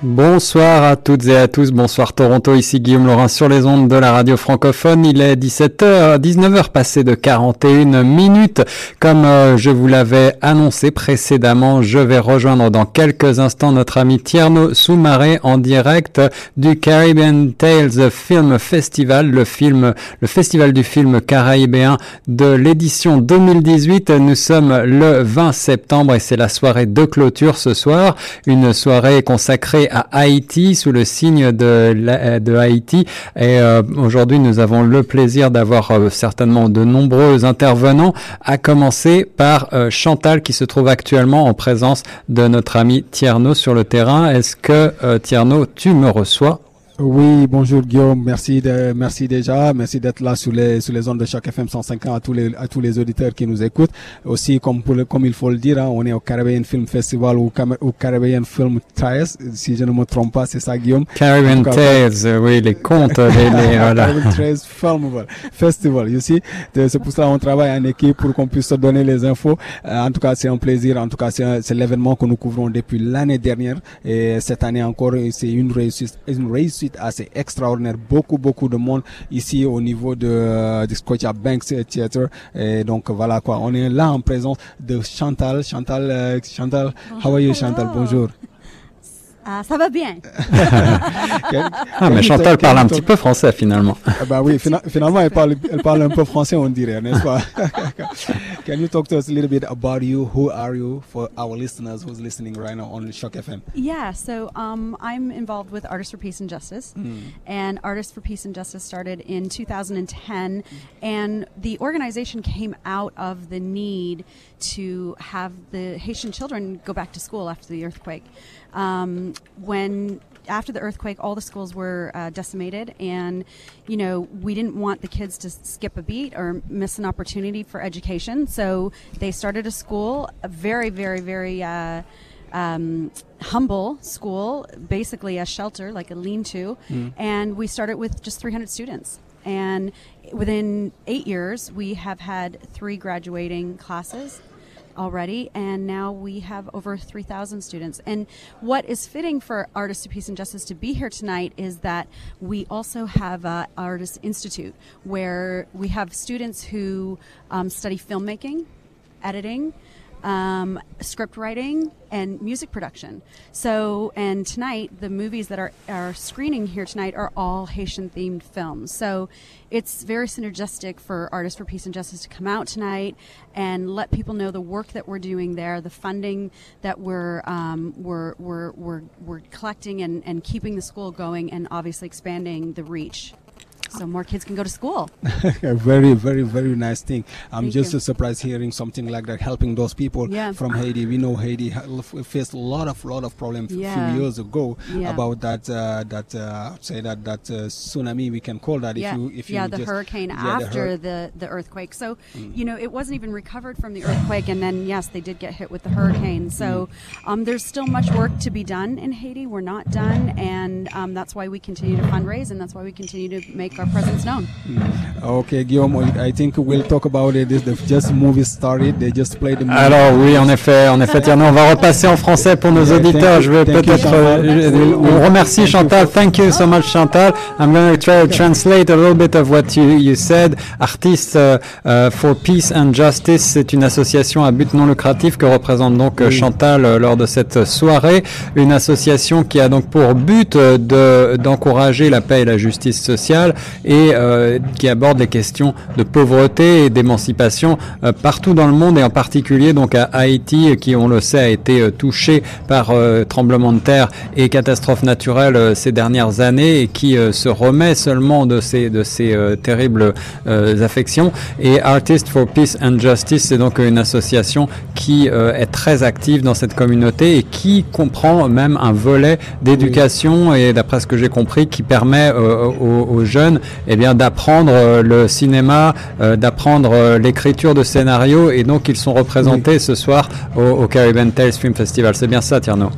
Bonsoir à toutes et à tous, bonsoir Toronto, ici Guillaume Laurin sur les ondes de la radio francophone. Il est 17h, 19h passé de 41 minutes. Comme euh, je vous l'avais annoncé précédemment, je vais rejoindre dans quelques instants notre ami Tierno Soumaré en direct du Caribbean Tales Film Festival, le film, le festival du film caribéen de l'édition 2018. Nous sommes le 20 septembre et c'est la soirée de clôture ce soir, une soirée consacrée à Haïti sous le signe de, Haïti. Et euh, aujourd'hui, nous avons le plaisir d'avoir euh, certainement de nombreux intervenants, à commencer par euh, Chantal qui se trouve actuellement en présence de notre ami Tierno sur le terrain. Est-ce que Tierno, tu me reçois? Oui, bonjour Guillaume, merci de, merci déjà, merci d'être là sur les sur les ondes de chaque FM 150 à tous les à tous les auditeurs qui nous écoutent. Aussi comme pour comme il faut le dire, hein, on est au Caribbean Film Festival ou au Caribbean Film Tales, si je ne me trompe pas, c'est ça Guillaume? Caribbean Tales, oui, les contes, les, les voilà. Caribbean Festival, you see? C'est pour ça on travaille en équipe pour qu'on puisse se donner les infos. Euh, en tout cas, c'est un plaisir. En tout cas, c'est l'événement que nous couvrons depuis l'année dernière et cette année encore, c'est une réussite, une réussite assez extraordinaire. Beaucoup, beaucoup de monde ici au niveau de, euh, du Scotia Banks Theatre. Et donc voilà quoi, on est là en présence de Chantal. Chantal, euh, Chantal, how are you Chantal? Bonjour. Ah, ça va bien. ah, mais Chantal parle un petit peu français finalement. Ah, bah oui, finalement elle parle, elle parle un peu français on dirait, n'est-ce pas? Can you talk to us a little bit about you? Who are you for our listeners who's listening right now on Shock FM? Yeah, so um, I'm involved with Artists for Peace and Justice, mm. and Artists for Peace and Justice started in 2010, and the organization came out of the need to have the Haitian children go back to school after the earthquake. Um, when after the earthquake, all the schools were uh, decimated, and you know we didn't want the kids to skip a beat or miss an opportunity for education. So they started a school, a very, very, very uh, um, humble school, basically a shelter, like a lean-to, mm. and we started with just 300 students. And within eight years, we have had three graduating classes already, and now we have over 3,000 students. And what is fitting for Artists of Peace and Justice to be here tonight is that we also have a Artists Institute where we have students who um, study filmmaking, editing, um, script writing and music production. So, and tonight, the movies that are, are screening here tonight are all Haitian themed films. So, it's very synergistic for Artists for Peace and Justice to come out tonight and let people know the work that we're doing there, the funding that we're, um, we're, we're, we're, we're collecting and, and keeping the school going, and obviously expanding the reach so more kids can go to school. a very, very, very nice thing. I'm Thank just you. surprised hearing something like that, helping those people yeah. from Haiti. We know Haiti faced a lot of, lot of problems yeah. a few years ago yeah. about that, uh, that uh, say that that uh, tsunami. We can call that yeah. if you, if you yeah, the hurricane after the, the, the earthquake. So mm. you know, it wasn't even recovered from the earthquake, and then yes, they did get hit with the hurricane. So mm. um, there's still much work to be done in Haiti. We're not done, and um, that's why we continue to fundraise, and that's why we continue to make our presence known. Okay, Guillaume, I think we'll talk about it. This the just movie started. They just played the movie. Alors oui, en effet, en effet, Tierno, on va repasser en français pour nos auditeurs. Je vais peut-être. Euh, on remercie Chantal. Thank you so much, Chantal. I'm going to try to translate a little bit of what you, you said. Artists uh, uh, for Peace and Justice, c'est une association à but non lucratif que représente donc oui. Chantal euh, lors de cette soirée. Une association qui a donc pour but euh, de d'encourager la paix et la justice sociale et euh, qui aborde les questions de pauvreté et d'émancipation euh, partout dans le monde et en particulier donc à Haïti qui on le sait a été euh, touché par tremblements de terre et catastrophes naturelles ces dernières années et qui se remet seulement de ces de ces terribles affections. Et Artists for Peace and Justice c'est donc une association qui est très active dans cette communauté et qui comprend même un volet d'éducation et d'après ce que j'ai compris qui permet aux, aux jeunes eh bien d'apprendre euh, le cinéma, euh, d'apprendre euh, l'écriture de scénarios. Et donc ils sont représentés ce soir au, Caribbean Tales Film Festival. C'est bien ça, Tierno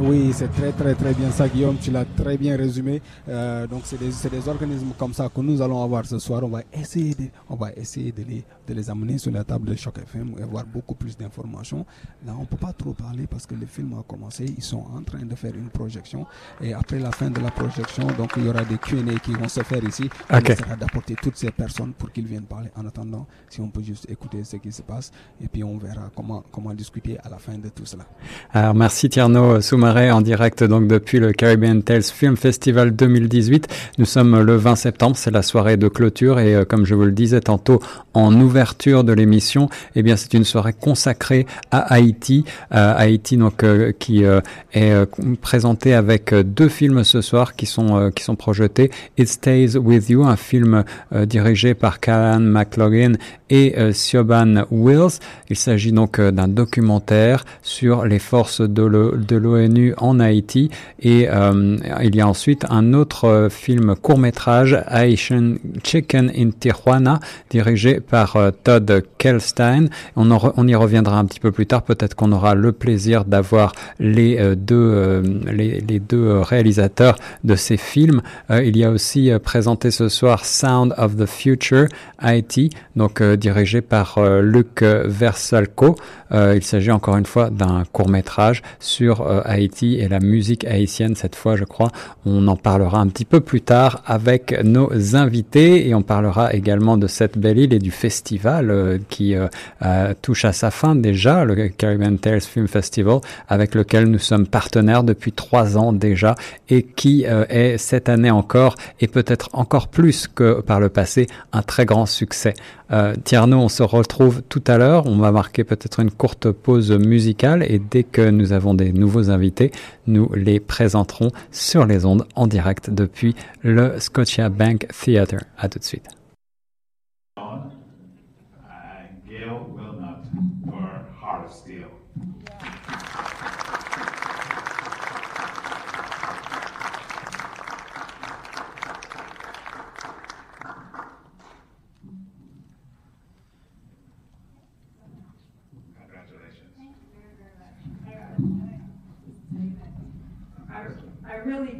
Oui, c'est très très très bien ça, Guillaume. Tu l'as très bien résumé. Euh, donc c'est des, des, organismes comme ça que nous allons avoir ce soir. On va essayer de, on va essayer de les, de les amener sur la table de Choc FM et avoir beaucoup plus d'informations. Là, on peut pas trop parler parce que le film a commencé. Ils sont en train de faire une projection et après la fin de la projection, donc il y aura des Q&A qui vont se faire ici. On essaiera d'apporter toutes ces personnes pour qu'ils viennent parler. En attendant, si on peut juste écouter ce qui se passe et puis on verra comment comment discuter à la fin de tout cela. Alors merci Tierno En direct donc depuis le Caribbean Tales Film Festival 2018. Nous sommes le 20 septembre, c'est la soirée de clôture et euh, comme je vous le disais tantôt en ouverture de l'émission, eh bien c'est une soirée consacrée à Haïti, euh, Haïti donc euh, qui est présenté avec deux films ce soir qui sont qui sont projetés. It Stays with You, un film dirigé par Callan McLaughlin et Siobhan Wills. Il s'agit donc d'un documentaire sur les forces de l'ONU en Haïti. Et euh, il y a ensuite un autre euh, film court-métrage, Haitian Chicken in Tijuana, dirigé par euh, Todd Kelstein. On, y reviendra un petit peu plus tard. Peut-être qu'on aura le plaisir d'avoir les deux les, deux réalisateurs de ces films. il y a aussi présenté ce soir Sound of the Future Haiti, donc dirigé par Luc Versalco. il s'agit encore une fois d'un court métrage sur Haïti et la musique haïtienne cette fois, je crois. On en parlera un petit peu plus tard avec nos invités et on parlera également de cette belle île et du festival euh, qui euh, touche à sa fin déjà, le Caribbean Tales Film Festival, avec lequel nous sommes partenaires depuis trois ans déjà et qui euh, est cette année encore et peut-être encore plus que par le passé un très grand succès. Euh, Tierno, on se retrouve tout à l'heure. On va marquer peut-être une courte pause musicale et dès que nous avons des nouveaux invités, nous les présenterons sur les ondes en direct depuis le Scotia Bank Theatre. À tout de suite.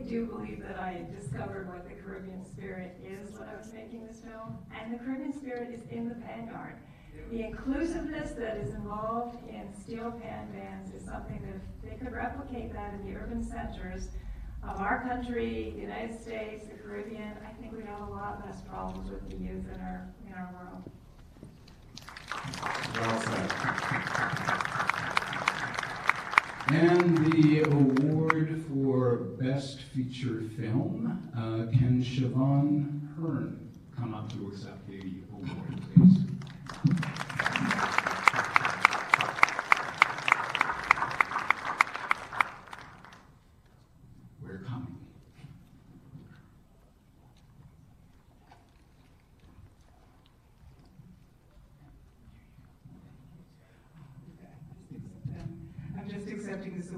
Do believe that I discovered what the Caribbean spirit is when I was making this film. And the Caribbean spirit is in the pan yard. The inclusiveness that is involved in steel pan bands is something that if they could replicate that in the urban centers of our country, the United States, the Caribbean, I think we'd have a lot less problems with the youth in our, in our world. Well. And the award for Best Feature Film, uh, can Siobhan Hearn come up to accept the award, please?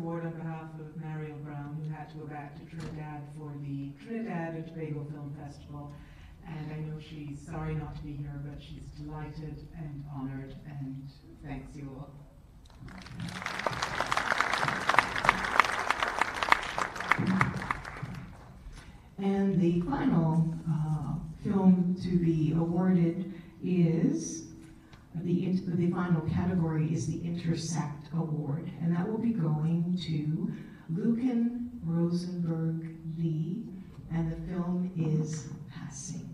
award on behalf of Mariel Brown, who had to go back to Trinidad for the Trinidad and Tobago Film Festival. And I know she's sorry not to be here, but she's delighted and honored, and thanks you all. And the final uh, film to be awarded is the, the final category is the Intersect Award, and that will be going to Lucan Rosenberg Lee, and the film is Passing.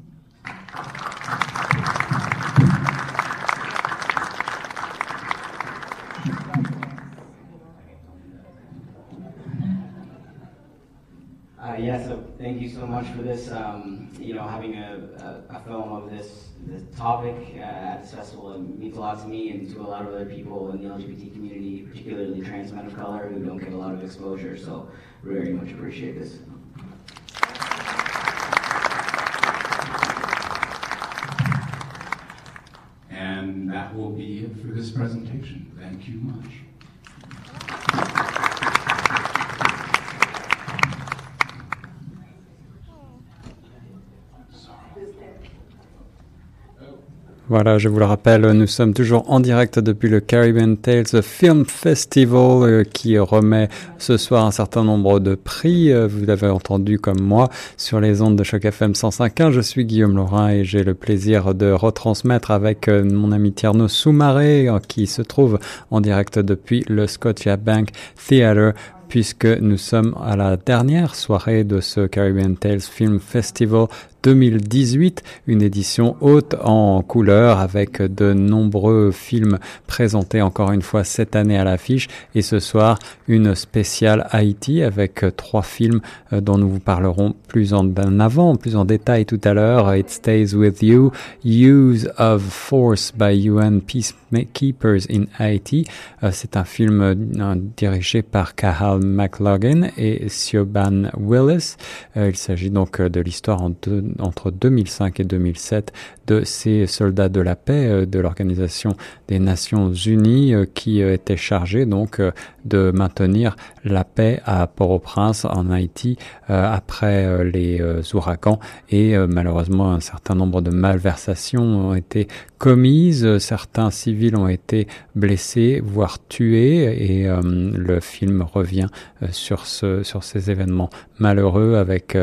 Uh, yeah, so thank you so much for this. Um, you know, having a, a, a, film of this, this topic uh, at this festival means a lot to me and to a lot of other people in the LGBT community, particularly trans men of color who don't get a lot of exposure. So, very much appreciate this. And that will be it for this presentation. Thank you much. Voilà, je vous le rappelle, nous sommes toujours en direct depuis le Caribbean Tales Film Festival euh, qui remet ce soir un certain nombre de prix. Euh, vous l'avez entendu comme moi sur les ondes de Choc FM 105.1. Je suis Guillaume Laurin et j'ai le plaisir de retransmettre avec euh, mon ami Tierno Soumaré qui se trouve en direct depuis le Scotia Bank Theatre puisque nous sommes à la dernière soirée de ce Caribbean Tales Film Festival 2018, une édition haute en couleur avec de nombreux films présentés encore une fois cette année à l'affiche et ce soir une spéciale Haïti avec trois films euh, dont nous vous parlerons plus en avant, plus en détail tout à l'heure. It Stays With You, Use of Force by UN Peacekeepers in Haiti. Euh, c'est un film euh, dirigé par Kahal McLaughlin et Siobhan Willis. Il s'agit donc de l'histoire en deux, entre 2005 et 2007 de ces soldats de la paix euh, de l'Organisation des Nations Unies euh, qui euh, étaient chargés donc de maintenir la paix à Port-au-Prince en Haïti après les ouragans. Et malheureusement un certain nombre de malversations ont été commises, certains civils ont été blessés voire tués. Et le film revient sur sur ces événements malheureux avec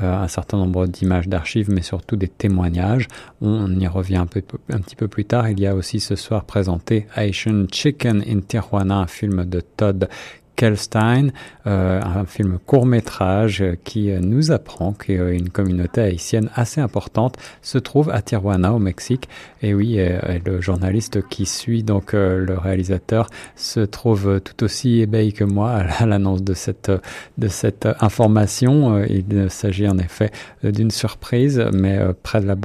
un certain nombre d'images d'archives mais surtout des témoignages on y revient un petit peu plus tard. Il y a aussi ce soir présenté Asian Chicken in Tijuana, un film de Todd Kelstein, euh, un film court métrage qui nous apprend qu'une communauté haïtienne assez importante se trouve à Tijuana au Mexique. Et oui, le journaliste qui suit donc euh, le réalisateur se trouve tout aussi ébahi que moi à l'annonce de cette de cette information. Il s'agit en effet d'une surprise, mais euh, près de la,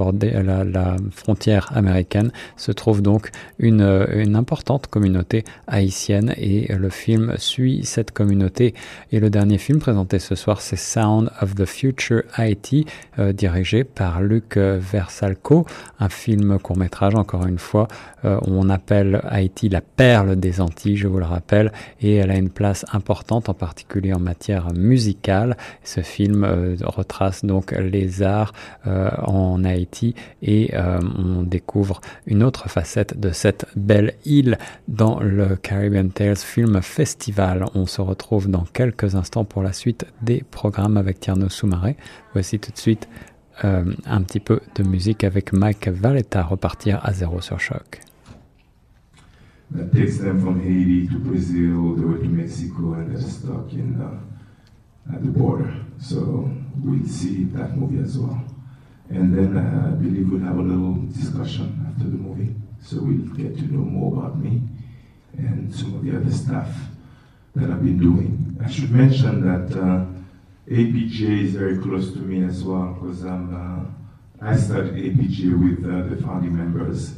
la, la, frontière américaine se trouve donc une, une importante communauté haïtienne et le film suit cette communauté. Et le dernier film présenté ce soir, c'est Sound of the Future Haiti, euh, dirigé par Luc Versalco, un film court-métrage, encore une fois, euh, on appelle Haïti la perle des Antilles, je vous le rappelle, et elle a une place importante, en particulier en matière musicale. Ce film euh, retrace donc les arts en Haïti et on découvre une autre facette de cette belle île dans le Caribbean Tales Film Festival. On se retrouve dans quelques instants pour la suite des programmes avec Tierno Soumaré. Voici tout de suite euh, un petit peu de musique avec Mike Valletta, repartir à zéro sur choc. That takes them from Haiti to Brazil, all the way to Mexico, and they're stuck in uh, at the border. So we'll see that movie as well. And then uh, I believe we'll have a little discussion after the movie. So we'll get to know more about me and some of the other stuff that I've been doing. I should mention that uh, APJ is very close to me as well because uh, I started APJ with uh, the founding members.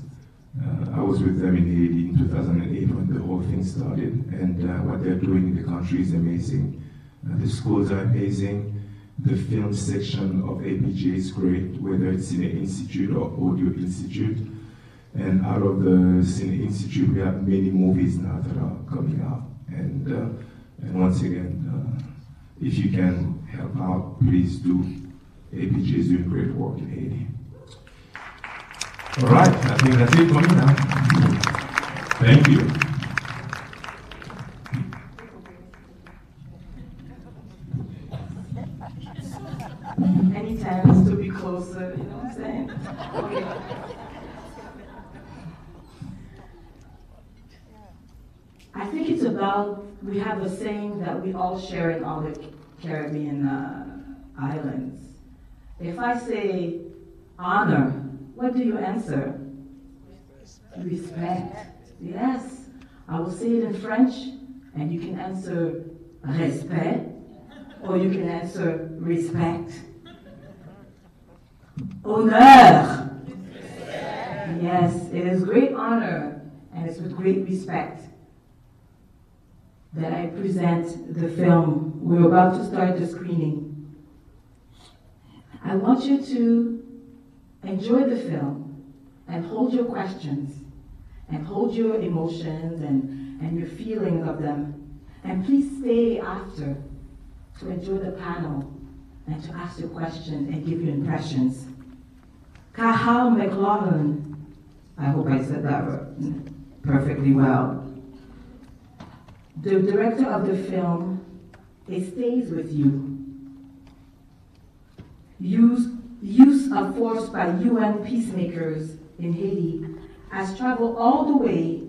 Uh, I was with them in Haiti in 2008 when the whole thing started, and uh, what they're doing in the country is amazing. Uh, the schools are amazing. The film section of APJ is great, whether it's in an institute or audio institute. And out of the Cine Institute, we have many movies now that are coming out. And, uh, and once again, uh, if you can help out, please do. APG is doing great work in Haiti. All right, I think that's it for me now. Thank you. We have a saying that we all share in all the Caribbean uh, islands. If I say honor, what do you answer? Respect. Yes. I will say it in French, and you can answer respect, or you can answer respect. Honneur. Yes, it is great honor, and it's with great respect that I present the film. We're about to start the screening. I want you to enjoy the film and hold your questions and hold your emotions and, and your feelings of them. And please stay after to enjoy the panel and to ask your questions and give your impressions. Kahal McLaughlin I hope I said that perfectly well. The director of the film, it stays with you. Use, use of force by UN peacemakers in Haiti has traveled all the way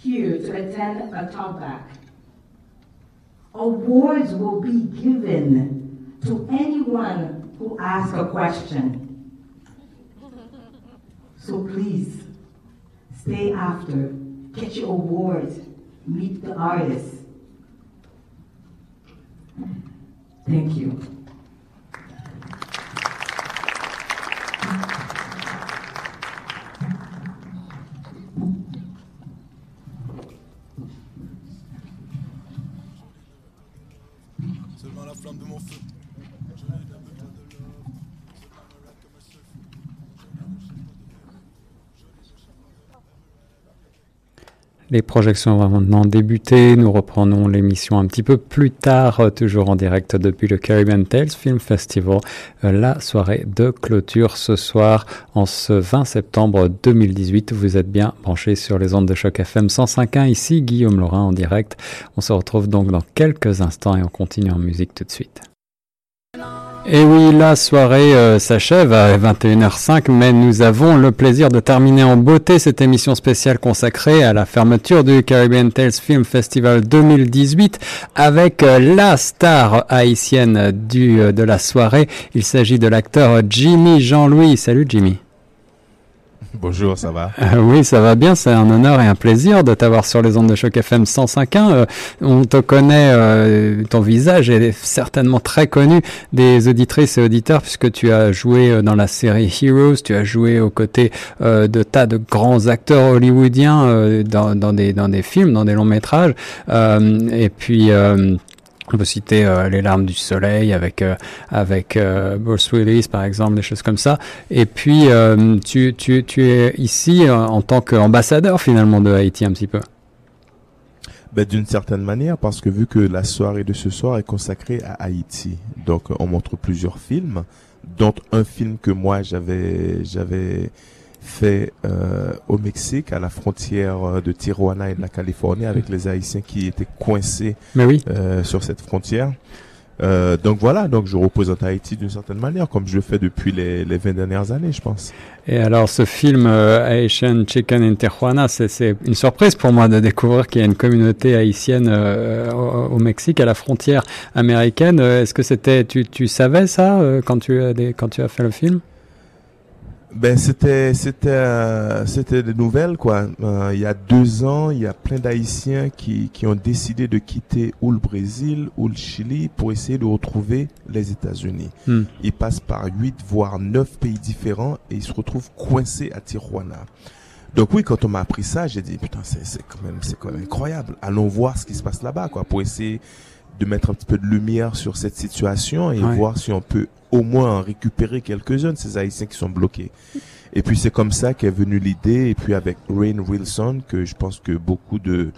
here to attend a talkback. Awards will be given to anyone who asks a question. So please, stay after, get your awards, meet the artists. Thank you. Les projections vont maintenant débuter. Nous reprenons l'émission un petit peu plus tard, euh, toujours en direct depuis le Caribbean Tales Film Festival. Euh, la soirée de clôture ce soir, en ce 20 septembre 2018. Vous êtes bien branchés sur les ondes de choc FM 105.1. Ici Guillaume Laurin en direct. On se retrouve donc dans quelques instants et on continue en musique tout de suite. Et oui, la soirée euh, s'achève à 21h05, mais nous avons le plaisir de terminer en beauté cette émission spéciale consacrée à la fermeture du Caribbean Tales Film Festival 2018 avec euh, la star haïtienne du, euh, de la soirée. Il s'agit de l'acteur Jimmy Jean-Louis. Salut Jimmy. Bonjour, ça va Euh, Oui, ça va bien. C'est un honneur et un plaisir de t'avoir sur les ondes de choc FM 105.1. Euh, on te connaît, euh, ton visage est certainement très connu des auditrices et auditeurs puisque tu as joué euh, dans la série Heroes, tu as joué aux côtés de tas de grands acteurs hollywoodiens dans, des dans des films, dans des longs métrages. Et puis on peut citer euh, Les larmes du soleil avec euh, avec euh, Bruce Willis par exemple, des choses comme ça. Et puis euh, tu, tu, tu es ici euh, en tant qu'ambassadeur finalement de Haïti un petit peu. ben, D'une certaine manière, parce que vu que la soirée de ce soir est consacrée à Haïti, donc on montre plusieurs films, dont un film que moi j'avais j'avais fait euh, au Mexique, à la frontière euh, de Tijuana et de la Californie, avec les Haïtiens qui étaient coincés Mais oui. euh, sur cette frontière. Euh, donc voilà, donc je représente Haïti d'une certaine manière, comme je le fais depuis les, les 20 dernières années, je pense. Et alors ce film euh, Haitian Chicken in Tijuana, c'est- une surprise pour moi de découvrir qu'il y a une communauté haïtienne euh, au, au Mexique, à la frontière américaine. Euh, Est-ce que c'était, tu, tu savais ça euh, quand tu as des, quand tu as fait le film? Ben c'était c'était euh, c'était des nouvelles quoi. Euh, il y a deux ans, il y a plein d'Haïtiens qui qui ont décidé de quitter ou le Brésil ou le Chili pour essayer de retrouver les États-Unis. Hmm. Ils passent par huit voire neuf pays différents et ils se retrouvent coincés à Tijuana. Donc oui, quand on m'a appris ça, j'ai dit putain c'est c'est quand même c'est quand même incroyable. Allons voir ce qui se passe là-bas quoi pour essayer de mettre un petit peu de lumière sur cette situation et Ouais. voir si on peut au moins en récupérer quelques-uns de ces Haïtiens qui sont bloqués. Et puis c'est comme ça qu'est venue l'idée. Et puis avec Rain Wilson, que je pense que beaucoup de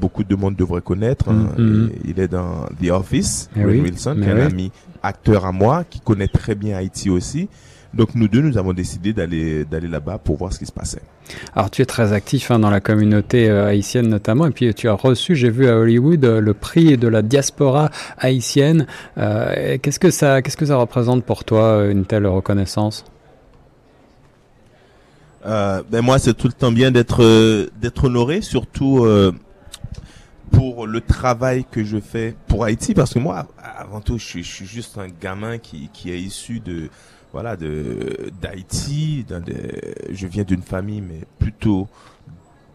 beaucoup de monde devrait connaître. hein. Mhm. Et Il est dans The Office, Eh Rain oui, Wilson, mais qui est un ami acteur à moi, qui connaît très bien Haïti aussi. Donc nous deux, nous avons décidé d'aller d'aller là-bas pour voir ce qui se passait. Alors tu es très actif hein, dans la communauté euh, haïtienne notamment, et puis tu as reçu, j'ai vu à Hollywood, euh, le prix de la diaspora haïtienne. Euh, qu'est-ce que ça, qu'est-ce que ça représente pour toi euh, une telle reconnaissance? Euh, ben moi, c'est tout le temps bien d'être euh, d'être honoré, surtout euh, pour le travail que je fais pour Haïti, parce que moi, avant tout, je suis, je suis juste un gamin qui, qui est issu de voilà de d'Haïti. Je viens d'une famille mais plutôt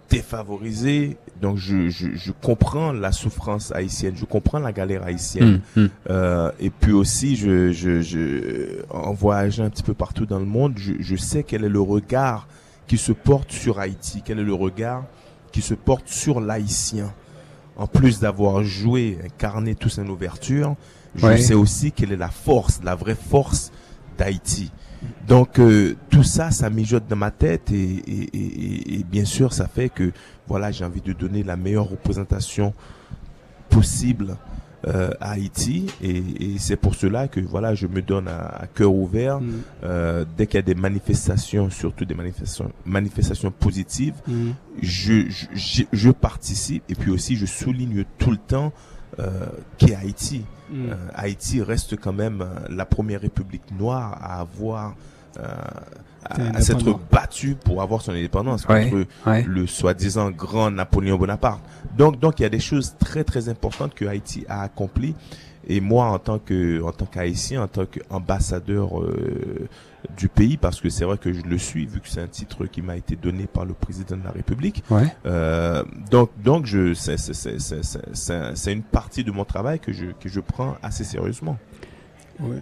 défavorisée, donc je, je, je comprends la souffrance haïtienne, je comprends la galère haïtienne. Hum, hum. Euh, et puis aussi, je, je, je, en voyageant un petit peu partout dans le monde, je, je sais quel est le regard qui se porte sur Haïti, quel est le regard qui se porte sur l'haïtien. En plus d'avoir joué, incarné toute cette ouverture, je Ouais. sais aussi quelle est la force, la vraie force d'Haïti. Donc euh, tout ça, ça mijote dans ma tête et, et, et- et- et bien sûr, ça fait que voilà, j'ai envie de donner la meilleure représentation possible euh, à Haïti et, c'est pour cela que voilà je me donne à, à cœur ouvert Mm. euh, dès qu'il y a des manifestations surtout des manifestations manifestations positives Mm. je, je, je, je participe et puis aussi je souligne tout le temps qu'est Haïti Mm. Euh, Haïti reste quand même euh, la première république noire à avoir euh, à, à s'être battue pour avoir son indépendance Ouais, contre ouais. le soi-disant grand Napoléon Bonaparte. Donc, donc il y a des choses très très importantes que Haïti a accomplies. Et moi, en tant que en tant qu'haïtien, en tant qu'ambassadeur euh, du pays, parce que c'est vrai que je le suis, vu que c'est un titre qui m'a été donné par le président de la République. Ouais. Euh, donc, donc je, c'est, c'est, c'est, c'est, c'est, c'est un- c'est une partie de mon travail que je que je prends assez sérieusement. Oui.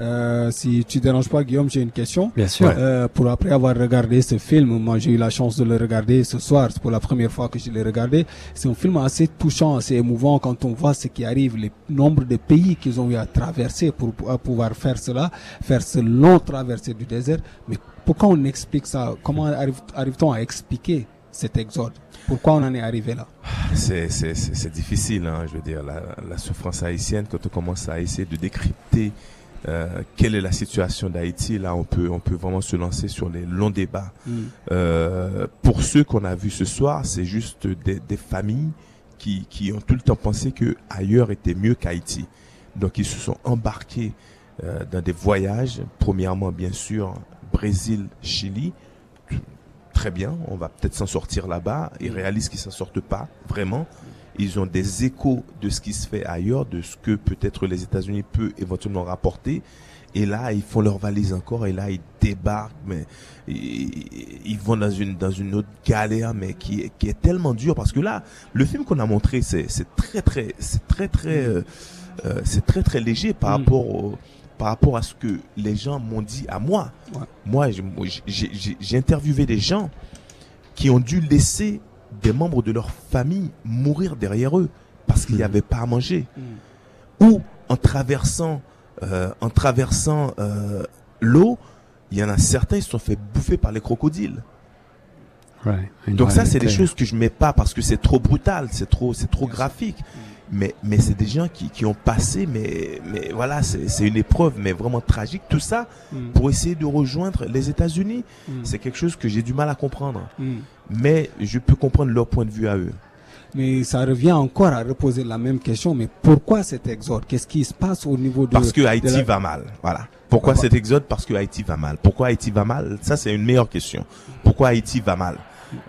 Euh, si tu déranges pas, Guillaume, j'ai une question. Bien sûr. Euh, pour après avoir regardé ce film, moi j'ai eu la chance de le regarder ce soir. C'est pour la première fois que je l'ai regardé. C'est un film assez touchant, assez émouvant quand on voit ce qui arrive, le nombre de pays qu'ils ont eu à traverser pour, pour pouvoir faire cela, faire ce long traversée du désert. Mais pourquoi on explique ça? Comment arrive- arrive-t-on à expliquer cet exode? Pourquoi on en est arrivé là? C'est, c'est, c'est, c'est difficile, hein, je veux dire, la, la souffrance haïtienne, quand on commence à essayer de décrypter euh, quelle est la situation d'Haïti, là, on peut, on peut vraiment se lancer sur les longs débats. Euh, pour ceux qu'on a vus ce soir, c'est juste des, des familles qui, qui ont tout le temps pensé que ailleurs était mieux qu'Haïti. Donc, ils se sont embarqués euh, dans des voyages, premièrement, bien sûr, Brésil, Chili, très bien, on va peut-être s'en sortir là-bas. Ils réalisent qu'ils s'en sortent pas vraiment. Ils ont des échos de ce qui se fait ailleurs, de ce que peut-être les États-Unis peuvent éventuellement rapporter. Et là, ils font leur valise encore et là, ils débarquent, mais ils, ils vont dans une dans une autre galère, mais qui est qui est tellement dure parce que là, le film qu'on a montré, c'est très très c'est très très euh, euh, c'est très très léger par Mm. rapport au, par rapport à ce que les gens m'ont dit à moi. Ouais. Moi, j'ai interviewé des gens qui ont dû laisser des membres de leur famille mourir derrière eux parce qu'il n'y avait pas à manger. Ou en traversant, euh, en traversant euh, l'eau, il y en a certains qui se sont fait bouffer par les crocodiles. Ouais, Donc ça, c'est des choses que je mets pas parce que c'est trop brutal, c'est trop, c'est trop graphique. Mais, mais c'est des gens qui, qui ont passé, mais, mais voilà, c'est c'est une épreuve, mais vraiment tragique. Tout ça Mm. pour essayer de rejoindre les États-Unis, Mm. c'est quelque chose que j'ai du mal à comprendre. Mm. Mais je peux comprendre leur point de vue à eux. Mais ça revient encore à reposer la même question. Mais pourquoi cet exode? Qu'est-ce qui se passe au niveau de Parce que Haïti la- va mal. Voilà. Pourquoi Pourquoi? cet exode? Parce que Haïti va mal. Pourquoi Haïti va mal? Ça, c'est une meilleure question. Pourquoi Haïti va mal?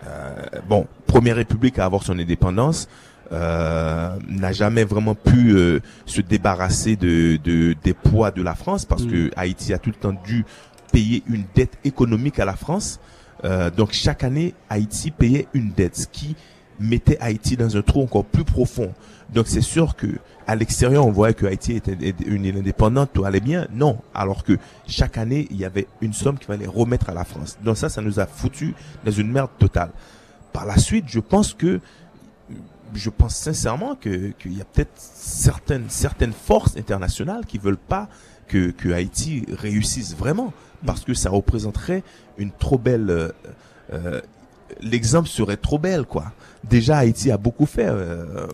Euh, Bon, première république à avoir son indépendance. euh, n'a jamais vraiment pu euh, se débarrasser de, de des poids de la France parce Mm. que Haïti a tout le temps dû payer une dette économique à la France. Euh, donc chaque année, Haïti payait une dette, qui mettait Haïti dans un trou encore plus profond. Donc c'est sûr que à l'extérieur, on voyait que Haïti était une île indépendante, tout allait bien. Non, alors que chaque année, il y avait une somme qu'il fallait remettre à la France. Donc ça, ça nous a foutu dans une merde totale. Par la suite, je pense que je pense sincèrement que qu'il y a peut-être certaines certaines forces internationales qui veulent pas que que Haïti réussisse vraiment parce que ça représenterait une trop belle euh, euh, l'exemple serait trop belle quoi. Déjà Haïti a beaucoup fait euh,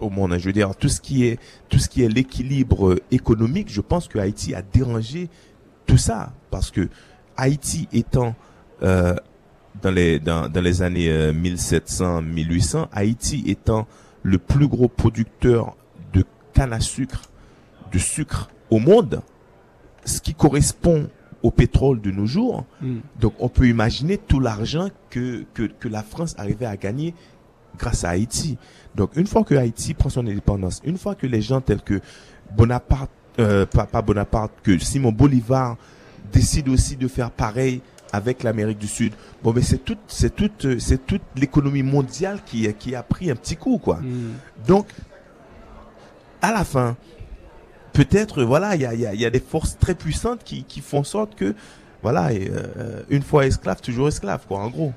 au monde, hein. je veux dire tout ce qui est tout ce qui est l'équilibre économique, je pense que Haïti a dérangé tout ça parce que Haïti étant euh, dans les dans, dans les années euh, 1700 1800 Haïti étant le plus gros producteur de canne à sucre de sucre au monde ce qui correspond au pétrole de nos jours Mm. donc on peut imaginer tout l'argent que, que que la France arrivait à gagner grâce à Haïti donc une fois que Haïti prend son indépendance une fois que les gens tels que Bonaparte euh, pas, pas Bonaparte que Simon Bolivar décide aussi de faire pareil avec l'Amérique du Sud. Bon, mais c'est toute, c'est toute, euh, c'est toute l'économie mondiale qui, qui a pris un petit coup, quoi. Mm. Donc, à la fin, peut-être, voilà, il y a, y, a, des forces très puissantes qui, qui font sorte que, voilà, euh, une fois esclave, toujours esclave, quoi, en gros.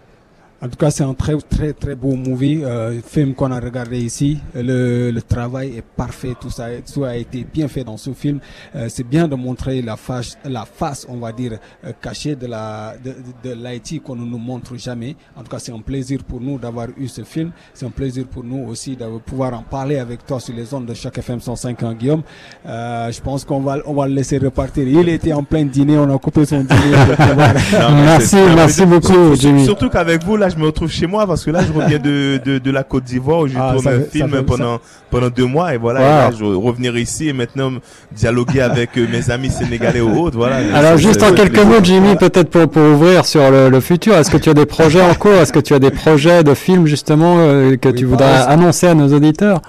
En tout cas, c'est un très très très beau movie, euh, film qu'on a regardé ici. Le, le, travail est parfait, tout ça, tout a été bien fait dans ce film. Euh, c'est bien de montrer la face, la face, on va dire, euh, cachée de la de, de, l'Haïti qu'on ne nous montre jamais. En tout cas, c'est un plaisir pour nous d'avoir eu ce film. C'est un plaisir pour nous aussi de pouvoir en parler avec toi sur les ondes de chaque FM 105 en Guillaume. Euh, je pense qu'on va on va le laisser repartir. Il était en plein dîner, on a coupé son dîner. merci, merci beaucoup, Jimmy. Surtout qu'avec vous là je me retrouve chez moi parce que là, je reviens de, de, de la Côte d'Ivoire où je ah, tourne un film pendant, pendant deux mois et voilà, et là, je revenir ici et maintenant dialoguer avec euh, mes amis sénégalais ou autres, voilà. Alors, juste en quelques mots, Jimmy, peut-être pour, pour ouvrir sur le, le futur, est-ce que tu as des projets en cours? Est-ce que tu as des projets de films, justement, euh, que tu voudrais annoncer à nos auditeurs?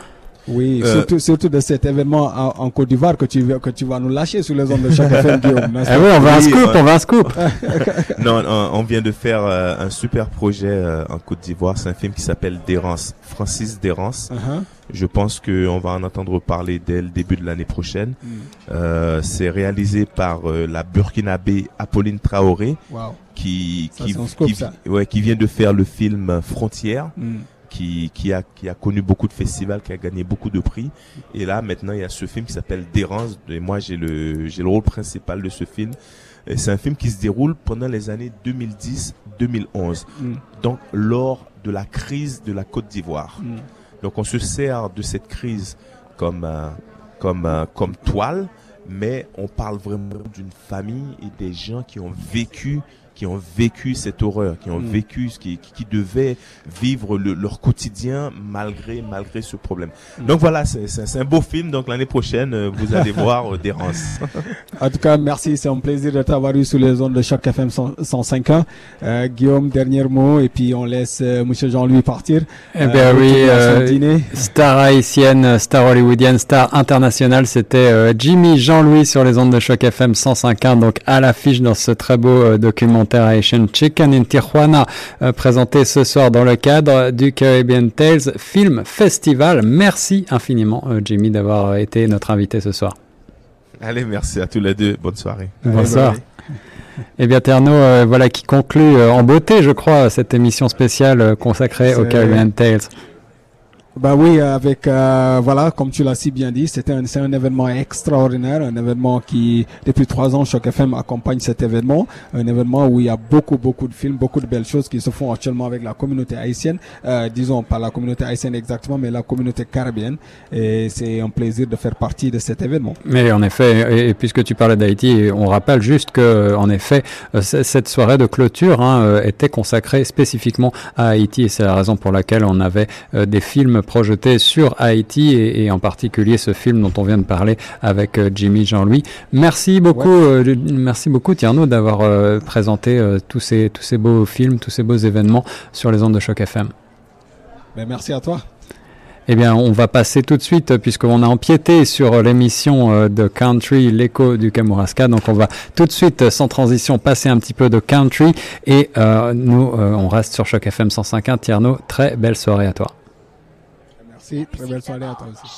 Oui, euh, surtout, surtout de cet événement en, Côte d'Ivoire que tu, que tu vas nous lâcher sur les ondes de chaque FM, Guillaume. Ah oui, on va un scoop, on va un scoop. non, on, vient de faire euh, un super projet euh, en Côte d'Ivoire. C'est un film qui s'appelle Dérance, Francis Dérance. Uh-huh. Je pense qu'on va en entendre parler dès le début de l'année prochaine. Mm. c'est réalisé par la Burkinabé Apolline Traoré, qui, qui, qui, ouais, qui vient de faire le film Frontières. Mm qui, qui, a, qui a connu beaucoup de festivals, qui a gagné beaucoup de prix. Et là, maintenant, il y a ce film qui s'appelle Dérance. Et moi, j'ai le, j'ai le rôle principal de ce film. C'est un film qui se déroule pendant les années 2010-2011. Mm. Donc, lors de la crise de la Côte d'Ivoire. Mm. Donc, on se sert de cette crise comme, euh, comme, euh, comme toile, mais on parle vraiment d'une famille et des gens qui ont vécu qui ont vécu cette horreur, qui ont mm. vécu ce qui, qui, devaient vivre leur quotidien malgré malgré ce problème. Mm. Donc voilà, c'est un beau film. Donc l'année prochaine, euh, vous allez voir euh, Dérance. en tout cas, merci. C'est un plaisir de t'avoir eu sur les ondes de Choc FM 105 ans. Euh, Guillaume, dernier mot, et puis on laisse euh, Monsieur Jean-Louis partir. Eh bien oui, star haïtienne, star hollywoodienne, star internationale, c'était Jimmy Jean-Louis sur les ondes de Choc FM 105.1, donc à l'affiche dans ce très beau document Chicken in Tijuana, euh, présenté ce soir dans le cadre du Caribbean Tales Film Festival. Merci infiniment, euh, Jimmy, d'avoir été notre invité ce soir. Allez, merci à tous les deux. Bonne soirée. Bonsoir. Eh bien, Terno, euh, voilà qui conclut en beauté, je crois, cette émission spéciale consacrée au Caribbean Tales. Bah oui, avec euh, voilà, comme tu l'as si bien dit, c'était un, c'est un événement extraordinaire, un événement qui depuis trois ans Choc FM accompagne cet événement, un événement où il y a beaucoup beaucoup de films, beaucoup de belles choses qui se font actuellement avec la communauté haïtienne, euh, disons pas la communauté haïtienne exactement, mais la communauté caribéenne, et c'est un plaisir de faire partie de cet événement. Mais en effet, et, puisque tu parlais d'Haïti, on rappelle juste que en effet euh, cette soirée de clôture hein, euh, était consacrée spécifiquement à Haïti, et c'est la raison pour laquelle on avait des films projeté sur Haïti et, en particulier ce film dont on vient de parler avec euh, Jimmy Jean-Louis. Merci beaucoup, euh, merci beaucoup Tierno d'avoir euh, présenté tous ces tous ces beaux films, tous ces beaux événements sur les ondes de choc FM. Ben, merci à toi. Eh bien, on va passer tout de suite, puisqu'on a empiété sur l'émission de Country, l'écho du Kamouraska. Donc, on va tout de suite, sans transition, passer un petit peu de Country. Et nous, on reste sur Choc FM 105.1. Tierno, très belle soirée à toi. Sí, reverso aleatorio. Sí.